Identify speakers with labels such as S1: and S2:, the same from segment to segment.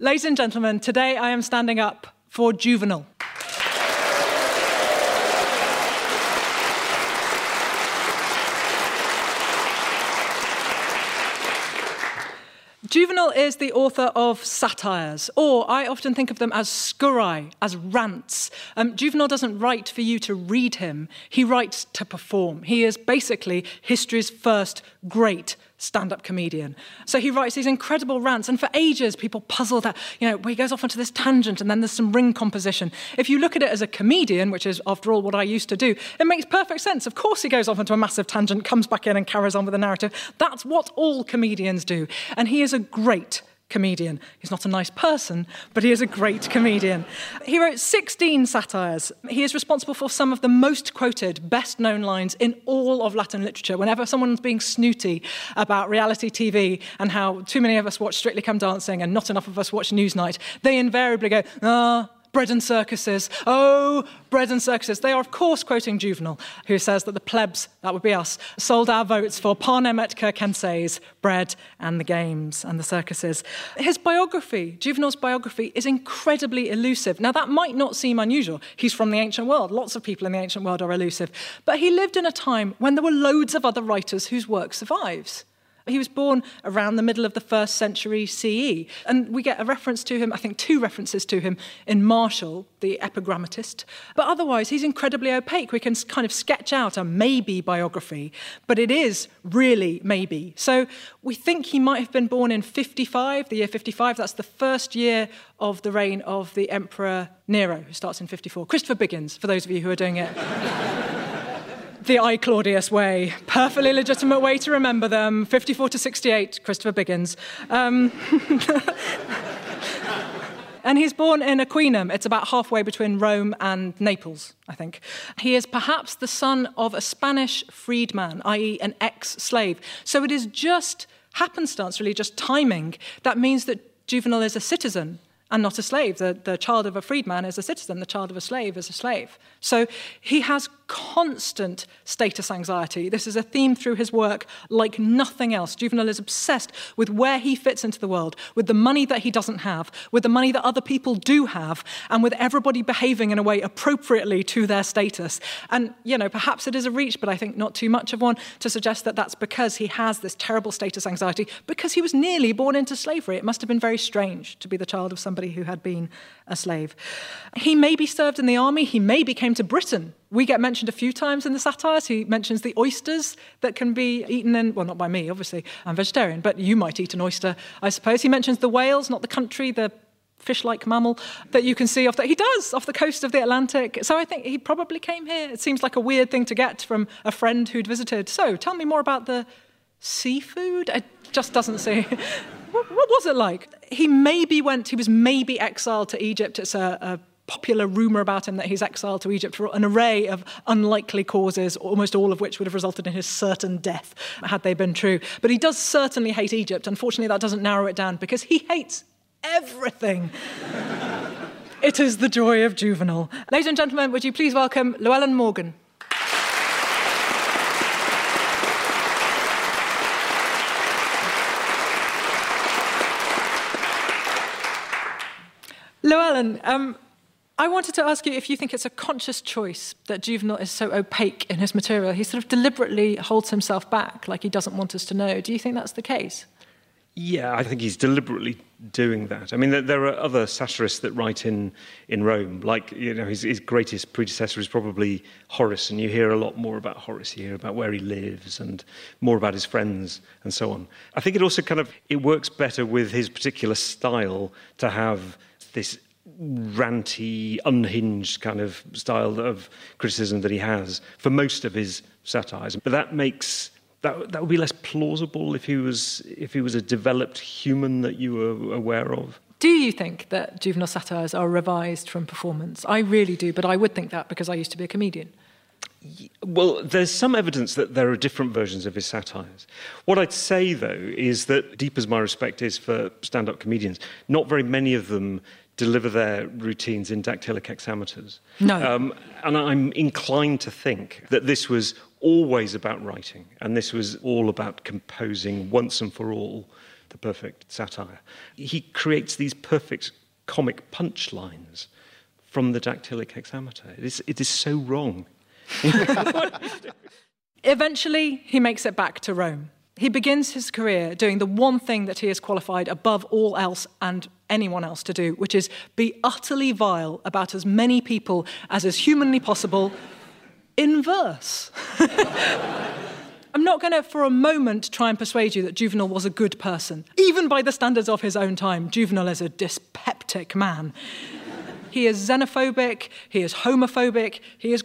S1: Ladies and gentlemen, today I am standing up for Juvenal. Juvenal is the author of satires, or I often think of them as scurrai, as rants. Um, Juvenal doesn't write for you to read him, he writes to perform. He is basically history's first great stand up comedian. So he writes these incredible rants, and for ages, people puzzle that, you know, he goes off onto this tangent and then there's some ring composition. If you look at it as a comedian, which is, after all, what I used to do, it makes perfect sense. Of course, he goes off into a massive tangent, comes back in, and carries on with the narrative. That's what all comedians do. And he is a great comedian. He's not a nice person, but he is a great comedian. He wrote 16 satires. He is responsible for some of the most quoted, best known lines in all of Latin literature. Whenever someone's being snooty about reality TV and how too many of us watch Strictly Come Dancing and not enough of us watch Newsnight, they invariably go, ah, bread and circuses. Oh, bread and circuses. They are, of course, quoting Juvenal, who says that the plebs, that would be us, sold our votes for panem et bread and the games and the circuses. His biography, Juvenal's biography, is incredibly elusive. Now, that might not seem unusual. He's from the ancient world. Lots of people in the ancient world are elusive. But he lived in a time when there were loads of other writers whose work survives. He was born around the middle of the first century CE. And we get a reference to him, I think two references to him in Martial, the epigrammatist. But otherwise, he's incredibly opaque. We can kind of sketch out a maybe biography, but it is really maybe. So we think he might have been born in 55, the year 55. That's the first year of the reign of the Emperor Nero, who starts in 54. Christopher Biggins, for those of you who are doing it. the I Claudius way. Perfectly legitimate way to remember them. 54 to 68, Christopher Biggins. Um, and he's born in Aquinum. It's about halfway between Rome and Naples, I think. He is perhaps the son of a Spanish freedman, i.e., an ex slave. So it is just happenstance, really, just timing. That means that Juvenal is a citizen and not a slave. The, the child of a freedman is a citizen, the child of a slave is a slave. So he has constant status anxiety. This is a theme through his work like nothing else. Juvenal is obsessed with where he fits into the world, with the money that he doesn't have, with the money that other people do have, and with everybody behaving in a way appropriately to their status. And, you know, perhaps it is a reach, but I think not too much of one to suggest that that's because he has this terrible status anxiety, because he was nearly born into slavery. It must have been very strange to be the child of somebody who had been a slave. He maybe served in the army, he maybe came to Britain we get mentioned a few times in the satires. He mentions the oysters that can be eaten in, well, not by me, obviously, I'm vegetarian, but you might eat an oyster, I suppose. He mentions the whales, not the country, the fish like mammal that you can see off that he does, off the coast of the Atlantic. So I think he probably came here. It seems like a weird thing to get from a friend who'd visited. So tell me more about the seafood. It just doesn't see. what, what, was it like? He maybe went, he was maybe exiled to Egypt. It's a, a popular rumour about him that he's exiled to Egypt for an array of unlikely causes, almost all of which would have resulted in his certain death had they been true. But he does certainly hate Egypt. Unfortunately, that doesn't narrow it down because he hates everything. it is the joy of Juvenal. Ladies and gentlemen, would you please welcome Llewellyn Morgan? Llewellyn, um, I wanted to ask you if you think it's a conscious choice that Juvenal is so opaque in his material. He sort of deliberately holds himself back, like he doesn't want us to know. Do you think that's the case?
S2: Yeah, I think he's deliberately doing that. I mean, there, there are other satirists that write in, in Rome. Like, you know, his, his greatest predecessor is probably Horace, and you hear a lot more about Horace. You hear about where he lives and more about his friends and so on. I think it also kind of it works better with his particular style to have this ranty, unhinged kind of style of criticism that he has for most of his satires. But that makes that that would be less plausible if he was if he was a developed human that you were aware of.
S1: Do you think that Juvenal's satires are revised from performance? I really do, but I would think that because I used to be a comedian.
S2: Well, there's some evidence that there are different versions of his satires. What I'd say, though, is that deep as my respect is for stand up comedians, not very many of them deliver their routines in dactylic hexameters.
S1: No. Um,
S2: and I'm inclined to think that this was always about writing, and this was all about composing once and for all the perfect satire. He creates these perfect comic punchlines from the dactylic hexameter. It is, it is so wrong.
S1: Eventually, he makes it back to Rome. He begins his career doing the one thing that he is qualified above all else and anyone else to do, which is be utterly vile about as many people as is humanly possible in verse. I'm not going to, for a moment, try and persuade you that Juvenal was a good person. Even by the standards of his own time, Juvenal is a dyspeptic man. He is xenophobic, he is homophobic, he is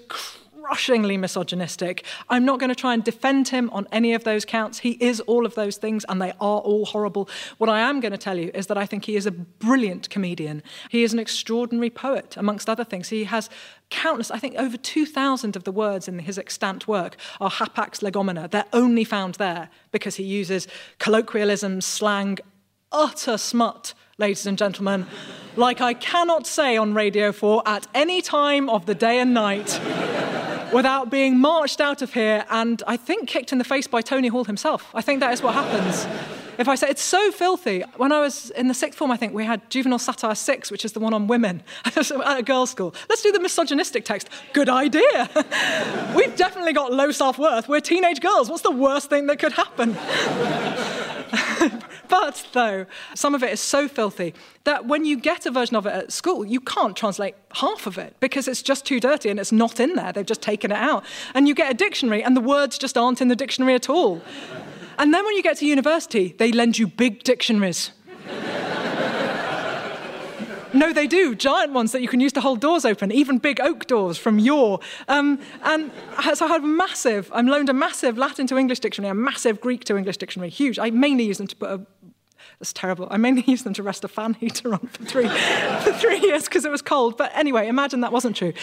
S1: crushingly misogynistic. I'm not going to try and defend him on any of those counts. He is all of those things, and they are all horrible. What I am going to tell you is that I think he is a brilliant comedian. He is an extraordinary poet, amongst other things. He has countless, I think over 2,000 of the words in his extant work are hapax legomena. They're only found there because he uses colloquialisms, slang, utter smut ladies and gentlemen, like I cannot say on Radio 4 at any time of the day and night without being marched out of here and I think kicked in the face by Tony Hall himself. I think that is what happens. If I say it's so filthy, when I was in the sixth form, I think we had Juvenal Satire 6, which is the one on women at a girls' school. Let's do the misogynistic text. Good idea. We've definitely got low self worth. We're teenage girls. What's the worst thing that could happen? but, though, some of it is so filthy that when you get a version of it at school, you can't translate half of it because it's just too dirty and it's not in there. They've just taken it out. And you get a dictionary and the words just aren't in the dictionary at all. And then when you get to university, they lend you big dictionaries. No, they do. Giant ones that you can use to hold doors open, even big oak doors from your. Um, and so I had massive, I'm loaned a massive Latin to English dictionary, a massive Greek to English dictionary, huge. I mainly use them to put a that's terrible. I mainly used them to rest a fan heater on for three, for three years because it was cold. But anyway, imagine that wasn't true.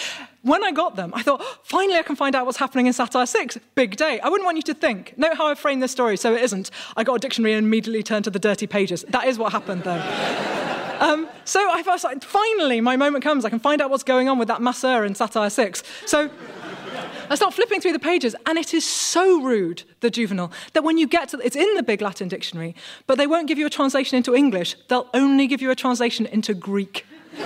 S1: When I got them, I thought, finally I can find out what's happening in Satire 6. Big day. I wouldn't want you to think. Note how I framed this story so it isn't. I got a dictionary and immediately turned to the dirty pages. That is what happened, though. Um, so I was like, finally, my moment comes. I can find out what's going on with that masseur in Satire 6. So I start flipping through the pages, and it is so rude, the Juvenal, that when you get to it's in the big Latin dictionary, but they won't give you a translation into English. They'll only give you a translation into Greek.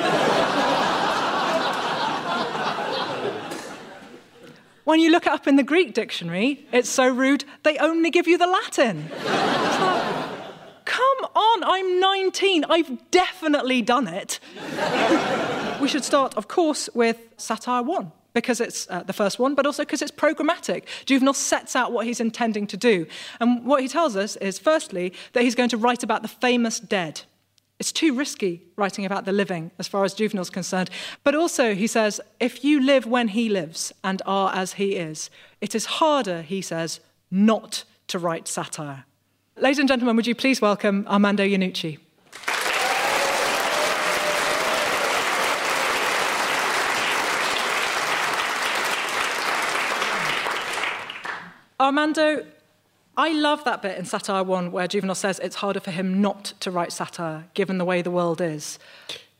S1: when you look it up in the Greek dictionary, it's so rude, they only give you the Latin. Come on, I'm 19. I've definitely done it. we should start, of course, with Satire 1 because it's uh, the first one, but also because it's programmatic. Juvenal sets out what he's intending to do. And what he tells us is, firstly, that he's going to write about the famous dead. It's too risky writing about the living as far as Juvenal's concerned. But also, he says, if you live when he lives and are as he is, it is harder, he says, not to write satire. Ladies and gentlemen, would you please welcome Armando Iannucci? Armando, I love that bit in Satire 1 where Juvenal says it's harder for him not to write satire given the way the world is.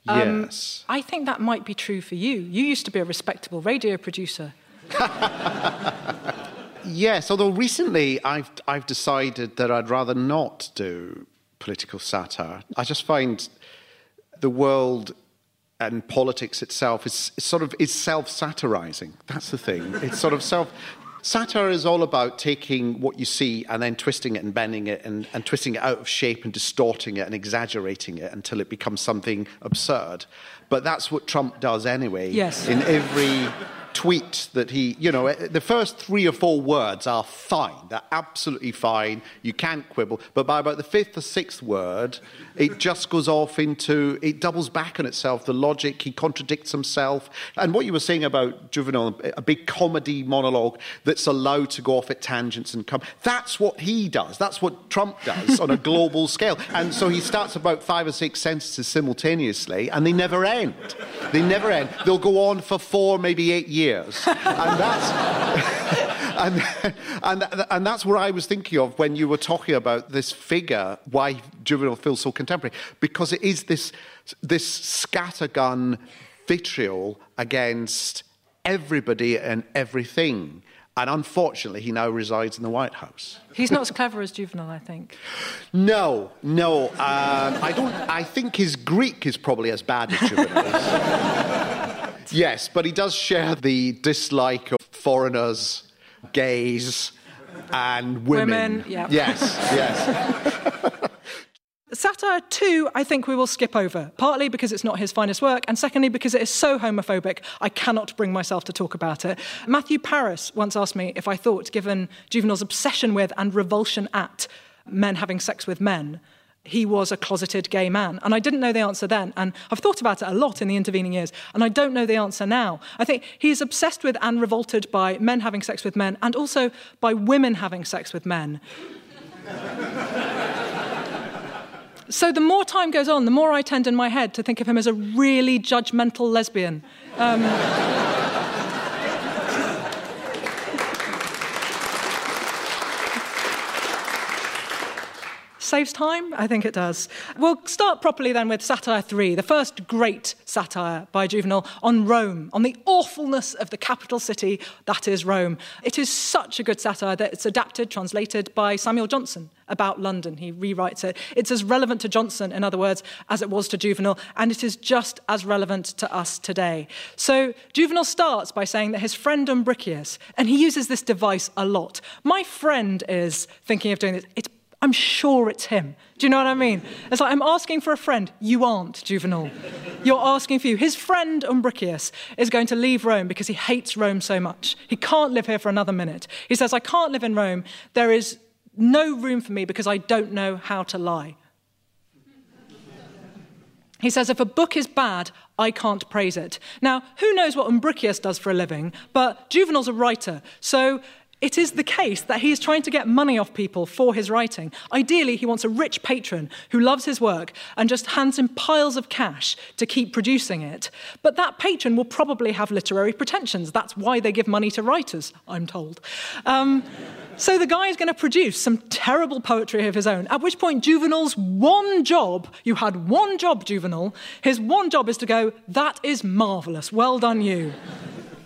S3: Um, yes.
S1: I think that might be true for you. You used to be a respectable radio producer.
S3: yes, although recently I've, I've decided that I'd rather not do political satire. I just find the world and politics itself is, is sort of is self-satirizing. That's the thing. It's sort of self Satire is all about taking what you see and then twisting it and bending it and, and twisting it out of shape and distorting it and exaggerating it until it becomes something absurd. But that's what Trump does anyway.
S1: Yes.
S3: In every tweet that he, you know, the first three or four words are fine. They're absolutely fine. You can't quibble. But by about the fifth or sixth word, it just goes off into, it doubles back on itself, the logic, he contradicts himself. And what you were saying about Juvenal, a big comedy monologue that's allowed to go off at tangents and come, that's what he does. That's what Trump does on a global scale. And so he starts about five or six sentences simultaneously, and they never end. They never end. They'll go on for four, maybe eight years years. and that's. and, and, and that's what I was thinking of when you were talking about this figure, why Juvenal feels so contemporary, because it is this, this scattergun vitriol against everybody and everything. And unfortunately, he now resides in the White House.
S1: He's not as clever as Juvenal, I think.
S3: No, no. Um, I don't. I think his Greek is probably as bad as Juvenal's. yes, but he does share the dislike of foreigners, gays, and women.
S1: Women, yeah.
S3: Yes, yes.
S1: Satire 2, I think we will skip over, partly because it's not his finest work, and secondly because it is so homophobic, I cannot bring myself to talk about it. Matthew Parris once asked me if I thought, given Juvenal's obsession with and revulsion at men having sex with men, he was a closeted gay man. And I didn't know the answer then. And I've thought about it a lot in the intervening years. And I don't know the answer now. I think he's obsessed with and revolted by men having sex with men and also by women having sex with men. So the more time goes on, the more I tend in my head to think of him as a really judgmental lesbian. Um, saves time? I think it does. We'll start properly then with Satire 3, the first great satire by Juvenal on Rome, on the awfulness of the capital city that is Rome. It is such a good satire that it's adapted, translated by Samuel Johnson about London. He rewrites it. It's as relevant to Johnson, in other words, as it was to Juvenal, and it is just as relevant to us today. So Juvenal starts by saying that his friend Umbricius, and he uses this device a lot. My friend is thinking of doing this. It's I'm sure it's him. Do you know what I mean? It's like I'm asking for a friend. You aren't, Juvenal. You're asking for you. His friend Umbricius is going to leave Rome because he hates Rome so much. He can't live here for another minute. He says, I can't live in Rome. There is no room for me because I don't know how to lie. He says, if a book is bad, I can't praise it. Now, who knows what Umbricius does for a living, but Juvenal's a writer. So it is the case that he is trying to get money off people for his writing. Ideally, he wants a rich patron who loves his work and just hands him piles of cash to keep producing it. But that patron will probably have literary pretensions. That's why they give money to writers, I'm told. Um, so the guy is going to produce some terrible poetry of his own, at which point Juvenal's one job, you had one job, Juvenal, his one job is to go, That is marvellous, well done, you.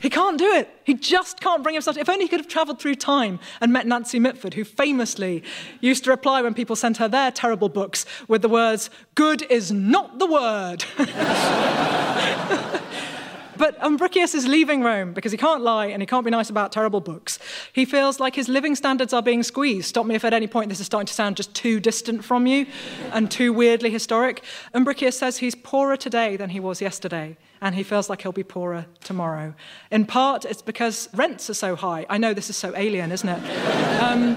S1: He can't do it. He just can't bring himself. To, if only he could have travelled through time and met Nancy Mitford, who famously used to reply when people sent her their terrible books with the words, Good is not the word. But Umbricius is leaving Rome because he can't lie and he can't be nice about terrible books. He feels like his living standards are being squeezed. Stop me if at any point this is starting to sound just too distant from you and too weirdly historic. Umbricius says he's poorer today than he was yesterday and he feels like he'll be poorer tomorrow. In part, it's because rents are so high. I know this is so alien, isn't it? Um,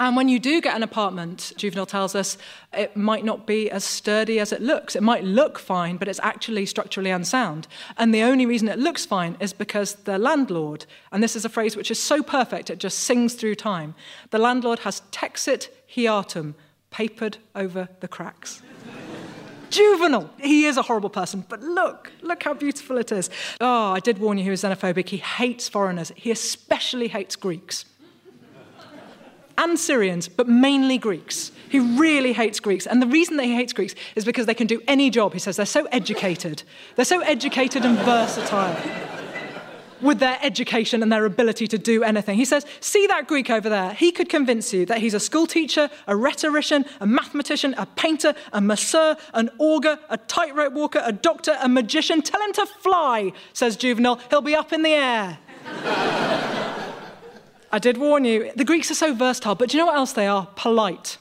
S1: and when you do get an apartment, Juvenal tells us, it might not be as sturdy as it looks. It might look fine, but it's actually structurally unsound. And the only reason it looks fine is because the landlord, and this is a phrase which is so perfect, it just sings through time, the landlord has texit hiatum, papered over the cracks. Juvenal. He is a horrible person, but look, look how beautiful it is. Oh, I did warn you he was xenophobic. He hates foreigners. He especially hates Greeks and Syrians, but mainly Greeks. He really hates Greeks. And the reason that he hates Greeks is because they can do any job. He says they're so educated. They're so educated and versatile with their education and their ability to do anything. He says, See that Greek over there? He could convince you that he's a school teacher, a rhetorician, a mathematician, a painter, a masseur, an augur, a tightrope walker, a doctor, a magician. Tell him to fly, says Juvenal. He'll be up in the air. I did warn you. The Greeks are so versatile, but do you know what else they are? Polite.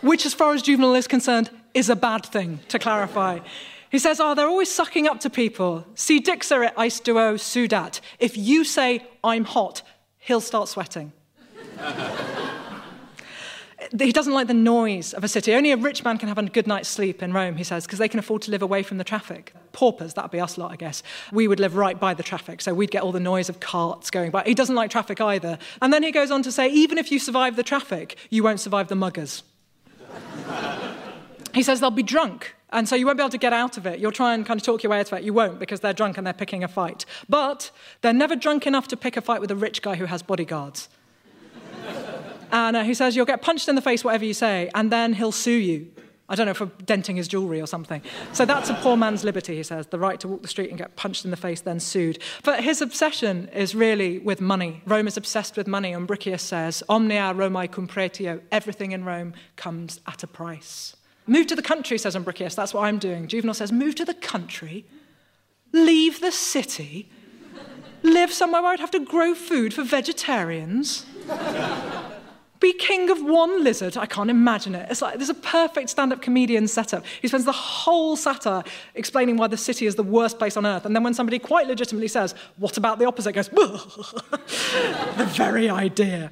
S1: Which, as far as Juvenal is concerned, is a bad thing, to clarify. He says, Oh, they're always sucking up to people. Si dixeris aestuo sudat. If you say, I'm hot, he'll start sweating he doesn't like the noise of a city. Only a rich man can have a good night's sleep in Rome, he says, because they can afford to live away from the traffic. Paupers, that'd be us lot, I guess. We would live right by the traffic, so we'd get all the noise of carts going by. He doesn't like traffic either. And then he goes on to say, even if you survive the traffic, you won't survive the muggers. he says they'll be drunk, and so you won't be able to get out of it. You'll try and kind of talk your way out of it. You won't because they're drunk and they're picking a fight. But they're never drunk enough to pick a fight with a rich guy who has bodyguards. And uh, he says, You'll get punched in the face, whatever you say, and then he'll sue you. I don't know, for denting his jewellery or something. So that's a poor man's liberty, he says, the right to walk the street and get punched in the face, then sued. But his obsession is really with money. Rome is obsessed with money. Umbricius says, Omnia Romae cum pretio, everything in Rome comes at a price. Move to the country, says Umbricius, that's what I'm doing. Juvenal says, move to the country, leave the city, live somewhere where I'd have to grow food for vegetarians be king of one lizard. I can't imagine it. It's like there's a perfect stand up comedian setup. He spends the whole satire explaining why the city is the worst place on earth. And then when somebody quite legitimately says, What about the opposite? goes, The very idea.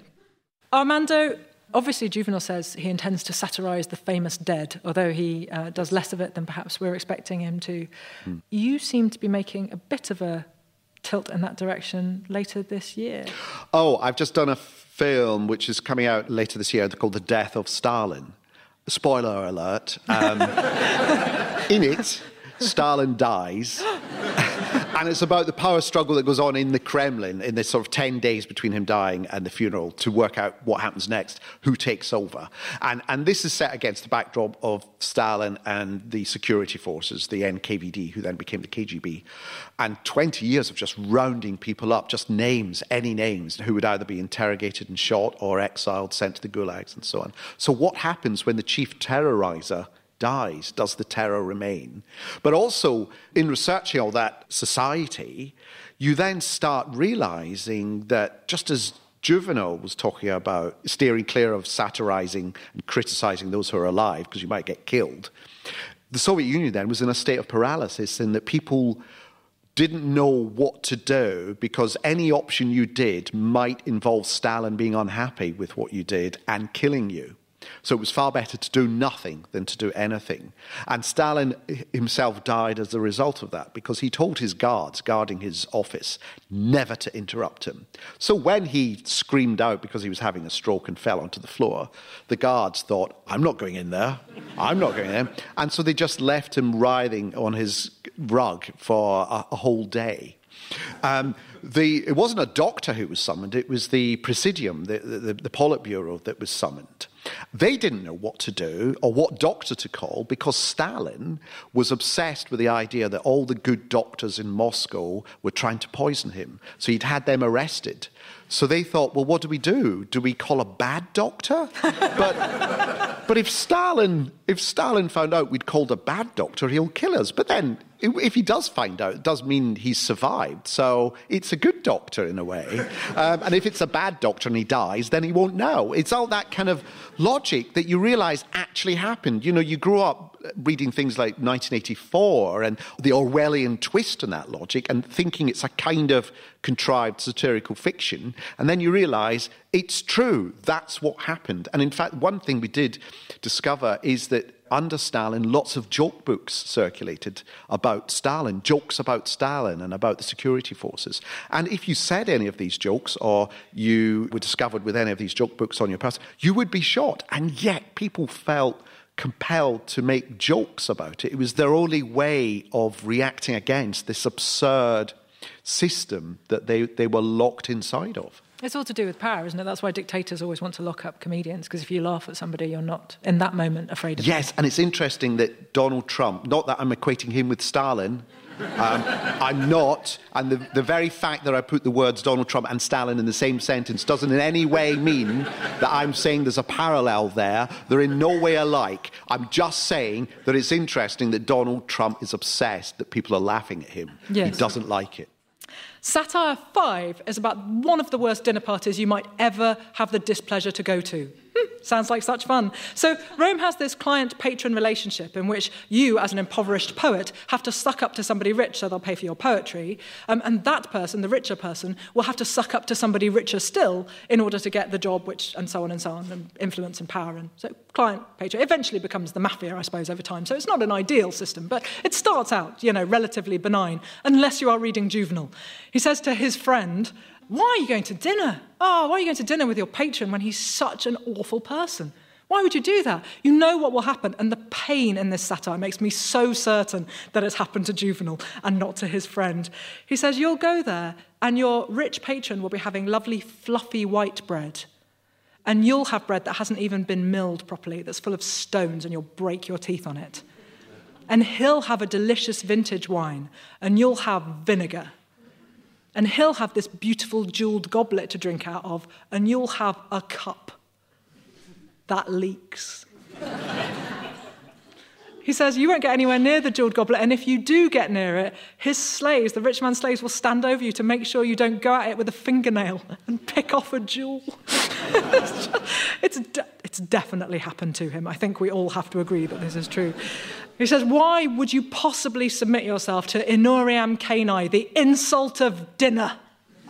S1: Armando, obviously, Juvenal says he intends to satirize the famous dead, although he uh, does less of it than perhaps we're expecting him to. Hmm. You seem to be making a bit of a tilt in that direction later this year.
S3: Oh, I've just done a film which is coming out later this year called The Death of Stalin. Spoiler alert. Um, in it, Stalin dies. And it's about the power struggle that goes on in the Kremlin in this sort of 10 days between him dying and the funeral to work out what happens next, who takes over. And, and this is set against the backdrop of Stalin and the security forces, the NKVD, who then became the KGB. And 20 years of just rounding people up, just names, any names, who would either be interrogated and shot or exiled, sent to the gulags, and so on. So, what happens when the chief terrorizer dies, does the terror remain? But also, in researching all that society, you then start realizing that just as Juvenal was talking about steering clear of satirizing and criticizing those who are alive because you might get killed. The Soviet Union then was in a state of paralysis in that people didn't know what to do because any option you did might involve Stalin being unhappy with what you did and killing you. So it was far better to do nothing than to do anything. And Stalin himself died as a result of that because he told his guards guarding his office never to interrupt him. So when he screamed out because he was having a stroke and fell onto the floor, the guards thought, I'm not going in there. I'm not going in. And so they just left him writhing on his rug for a, a whole day. Um, the, it wasn't a doctor who was summoned, it was the Presidium, the, the, the Politburo, that was summoned. They didn't know what to do or what doctor to call because Stalin was obsessed with the idea that all the good doctors in Moscow were trying to poison him. So he'd had them arrested. So they thought, well, what do we do? Do we call a bad doctor? but, but if Stalin, if Stalin found out we'd called a bad doctor, he'll kill us. But then if he does find out, it does mean he's survived. So it's a good doctor in a way. Um, and if it's a bad doctor and he dies, then he won't know. It's all that kind of logic that you realize actually happened. You know, you grew up reading things like 1984 and the Orwellian twist in that logic and thinking it's a kind of contrived satirical fiction. And then you realize it's true. That's what happened. And in fact, one thing we did discover is that under Stalin, lots of joke books circulated about Stalin, jokes about Stalin and about the security forces. And if you said any of these jokes or you were discovered with any of these joke books on your person, you would be shot. And yet people felt compelled to make jokes about it. It was their only way of reacting against this absurd system that they, they were locked inside of.
S1: It's all to do with power, isn't it? That's why dictators always want to lock up comedians, because if you laugh at somebody, you're not, in that moment, afraid of
S3: Yes,
S1: them.
S3: and it's interesting that Donald Trump, not that I'm equating him with Stalin, um, I'm not. And the, the very fact that I put the words Donald Trump and Stalin in the same sentence doesn't in any way mean that I'm saying there's a parallel there. They're in no way alike. I'm just saying that it's interesting that Donald Trump is obsessed that people are laughing at him. Yes. He doesn't like it.
S1: Satire 5 is about one of the worst dinner parties you might ever have the displeasure to go to. Sounds like such fun. So, Rome has this client patron relationship in which you, as an impoverished poet, have to suck up to somebody rich so they'll pay for your poetry. Um, and that person, the richer person, will have to suck up to somebody richer still in order to get the job, which, and so on and so on, and influence and power. And so, client patron eventually becomes the mafia, I suppose, over time. So, it's not an ideal system, but it starts out, you know, relatively benign, unless you are reading Juvenal. He says to his friend, why are you going to dinner? Oh, why are you going to dinner with your patron when he's such an awful person? Why would you do that? You know what will happen. And the pain in this satire makes me so certain that it's happened to Juvenal and not to his friend. He says, You'll go there, and your rich patron will be having lovely, fluffy white bread. and you'll have bread that hasn't even been milled properly, that's full of stones, and you'll break your teeth on it. And he'll have a delicious vintage wine, and you'll have vinegar. And he'll have this beautiful jeweled goblet to drink out of, and you'll have a cup that leaks. He says, You won't get anywhere near the jeweled goblet, and if you do get near it, his slaves, the rich man's slaves, will stand over you to make sure you don't go at it with a fingernail and pick off a jewel. it's, de- it's definitely happened to him. I think we all have to agree that this is true. He says, Why would you possibly submit yourself to Iniuriam Cenae, the insult of dinner?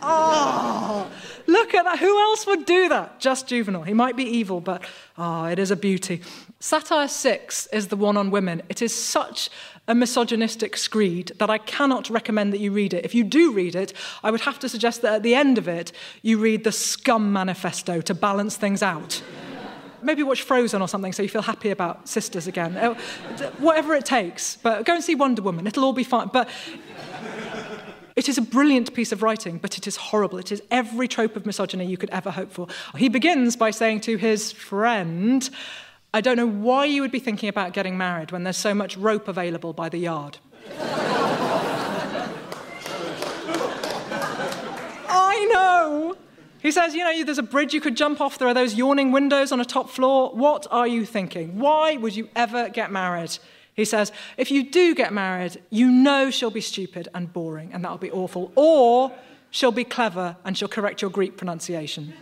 S1: Oh, look at that. Who else would do that? Just Juvenal. He might be evil, but oh, it is a beauty. Satire 6 is the one on women. It is such a misogynistic screed that I cannot recommend that you read it. If you do read it, I would have to suggest that at the end of it, you read the Scum Manifesto to balance things out. Maybe watch Frozen or something so you feel happy about sisters again. Uh, whatever it takes. But go and see Wonder Woman. It'll all be fine. But it is a brilliant piece of writing, but it is horrible. It is every trope of misogyny you could ever hope for. He begins by saying to his friend, I don't know why you would be thinking about getting married when there's so much rope available by the yard. I know. He says, You know, there's a bridge you could jump off. There are those yawning windows on a top floor. What are you thinking? Why would you ever get married? He says, if you do get married, you know she'll be stupid and boring, and that'll be awful. Or she'll be clever and she'll correct your Greek pronunciation.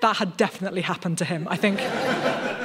S1: That had definitely happened to him, I think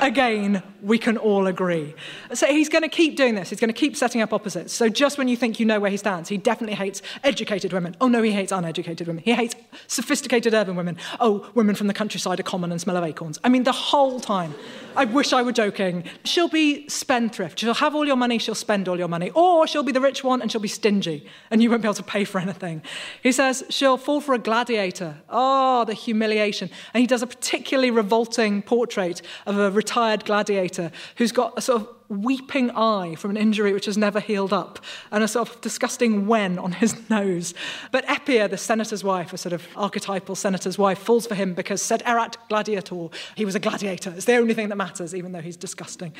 S1: again, we can all agree. So he's going to keep doing this. He's going to keep setting up opposites. So just when you think you know where he stands, he definitely hates educated women. Oh, no, he hates uneducated women. He hates sophisticated urban women. Oh, women from the countryside are common and smell of acorns. I mean, the whole time. I wish I were joking. She'll be spendthrift. She'll have all your money, she'll spend all your money. Or she'll be the rich one and she'll be stingy and you won't be able to pay for anything. He says she'll fall for a gladiator. Oh, the humiliation. And he does a particularly revolting portrait of a retired gladiator who's got a sort of weeping eye from an injury which has never healed up and a sort of disgusting wen on his nose. But Eppia, the senator's wife, a sort of archetypal senator's wife, falls for him because said erat gladiator, he was a gladiator. It's the only thing that matters, even though he's disgusting.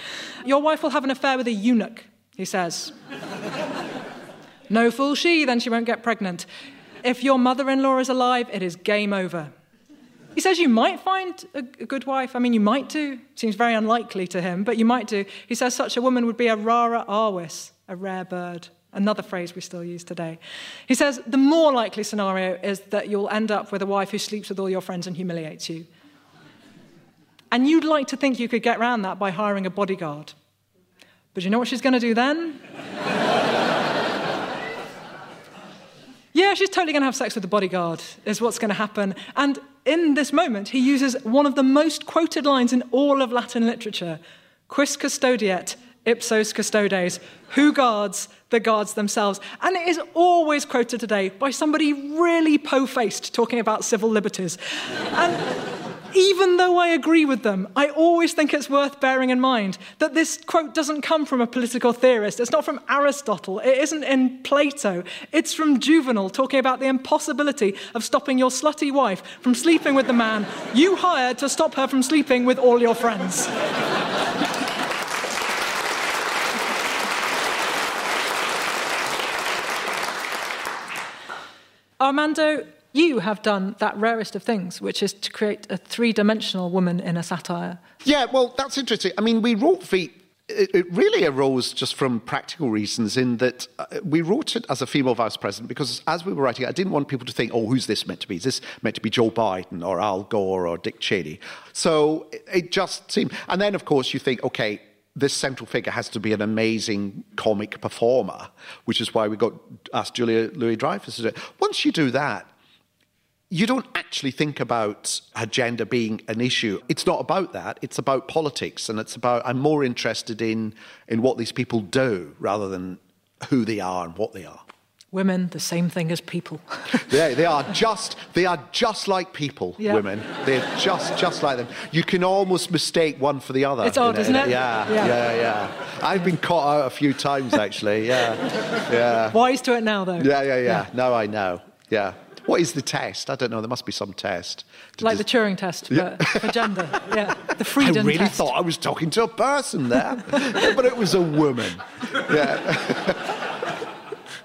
S1: Your wife will have an affair with a eunuch, he says. no fool she, then she won't get pregnant. If your mother in law is alive, it is game over. He says you might find a, good wife. I mean, you might do. Seems very unlikely to him, but you might do. He says such a woman would be a rara avis, a rare bird. Another phrase we still use today. He says the more likely scenario is that you'll end up with a wife who sleeps with all your friends and humiliates you. And you'd like to think you could get around that by hiring a bodyguard. But you know what she's going to do then? yeah, she's totally going to have sex with the bodyguard, is what's going to happen. And in this moment, he uses one of the most quoted lines in all of Latin literature Quis custodiet ipsos custodes, who guards the guards themselves. And it is always quoted today by somebody really po faced talking about civil liberties. And even though I agree with them, I always think it's worth bearing in mind that this quote doesn't come from a political theorist. It's not from Aristotle. It isn't in Plato. It's from Juvenal talking about the impossibility of stopping your slutty wife from sleeping with the man you hired to stop her from sleeping with all your friends. Armando you have done that rarest of things, which is to create a three dimensional woman in a satire.
S3: Yeah, well, that's interesting. I mean, we wrote Veep it, really arose just from practical reasons in that uh, we wrote it as a female vice president because as we were writing it, I didn't want people to think, oh, who's this meant to be? Is this meant to be Joe Biden or Al Gore or Dick Cheney? So it, it just seemed. And then, of course, you think, okay, this central figure has to be an amazing comic performer, which is why we got asked Julia Louis Dreyfus to do it. Once you do that, you don't actually think about gender being an issue. It's not about that. It's about politics, and it's about I'm more interested in in what these people do rather than who they are and what they are.
S1: Women, the same thing as people.
S3: they, they are just they are just like people. Yeah. Women, they're just just like them. You can almost mistake one for the other.
S1: It's odd, isn't it?
S3: Yeah, yeah, yeah, yeah. I've been caught out a few times actually. Yeah, yeah.
S1: Wise to it now, though.
S3: Yeah, yeah, yeah. yeah. No, I know. Yeah. What is the test? I don't know. There must be some test.
S1: Like the Turing test yeah. for, for, gender. Yeah, the freedom
S3: I really
S1: test.
S3: thought I was talking to a person there, but it was a woman. Yeah.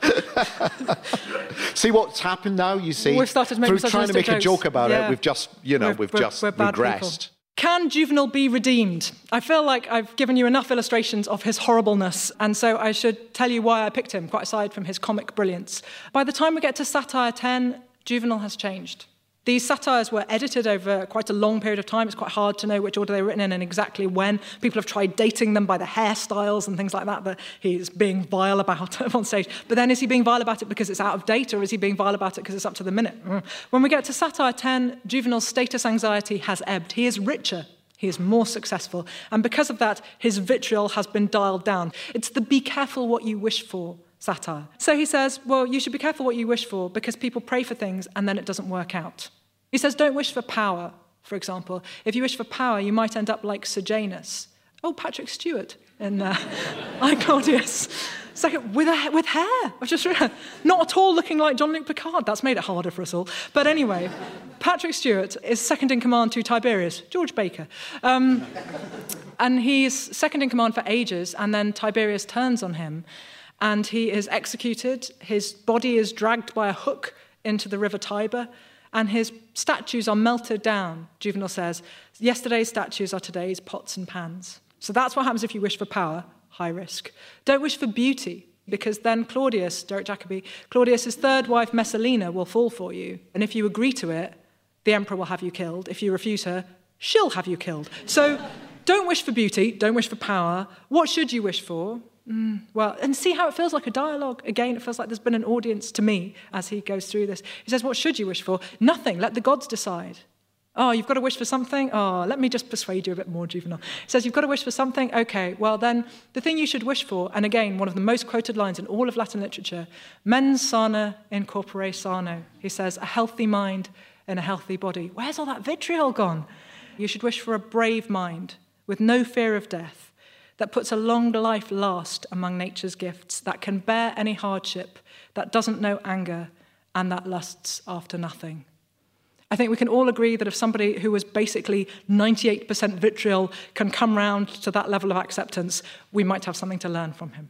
S3: see what's happened now? You see,
S1: we've started
S3: through
S1: trying
S3: to make
S1: jokes.
S3: a joke about
S1: yeah.
S3: it. We've just, you know,
S1: we're,
S3: we've
S1: we're,
S3: just
S1: we're
S3: regressed.
S1: People. Can Juvenal be redeemed? I feel like I've given you enough illustrations of his horribleness, and so I should tell you why I picked him, quite aside from his comic brilliance. By the time we get to Satire 10, Juvenal has changed. These satires were edited over quite a long period of time. It's quite hard to know which order they were written in and exactly when. People have tried dating them by the hairstyles and things like that, that he's being vile about on stage. But then is he being vile about it because it's out of date, or is he being vile about it because it's up to the minute? Mm. When we get to Satire 10, Juvenal's status anxiety has ebbed. He is richer. He is more successful. And because of that, his vitriol has been dialed down. It's the be careful what you wish for satire. So he says, well, you should be careful what you wish for because people pray for things and then it doesn't work out. He says, don't wish for power, for example. If you wish for power, you might end up like Sejanus. Oh, Patrick Stewart in uh, I, Claudius. Second, with, a, with hair. I've just realized. Not at all looking like Jean-Luc Picard. That's made it harder for us all. But anyway, Patrick Stewart is second in command to Tiberius, George Baker. Um, and he's second in command for ages, and then Tiberius turns on him and he is executed. His body is dragged by a hook into the river Tiber, and his statues are melted down, Juvenal says. Yesterday's statues are today's pots and pans. So that's what happens if you wish for power, high risk. Don't wish for beauty, because then Claudius, Derek Jacobi, Claudius's third wife, Messalina, will fall for you. And if you agree to it, the emperor will have you killed. If you refuse her, she'll have you killed. So don't wish for beauty, don't wish for power. What should you wish for? Mm, well, and see how it feels like a dialogue. Again, it feels like there's been an audience to me as he goes through this. He says, What should you wish for? Nothing. Let the gods decide. Oh, you've got to wish for something? Oh, let me just persuade you a bit more, Juvenal. He says, You've got to wish for something? Okay, well, then the thing you should wish for, and again, one of the most quoted lines in all of Latin literature mens sana in corpore sano. He says, A healthy mind in a healthy body. Where's all that vitriol gone? You should wish for a brave mind with no fear of death that puts a long life last among nature's gifts, that can bear any hardship, that doesn't know anger, and that lusts after nothing. I think we can all agree that if somebody who was basically 98% vitriol can come round to that level of acceptance, we might have something to learn from him.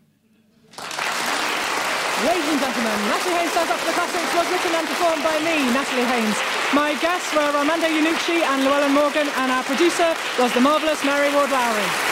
S1: Ladies and gentlemen, Natalie Haynes Stands Up for the Classics was written and performed by me, Natalie Haynes. My guests were Armando Iannucci and Llewellyn Morgan, and our producer was the marvellous Mary Ward Lowry.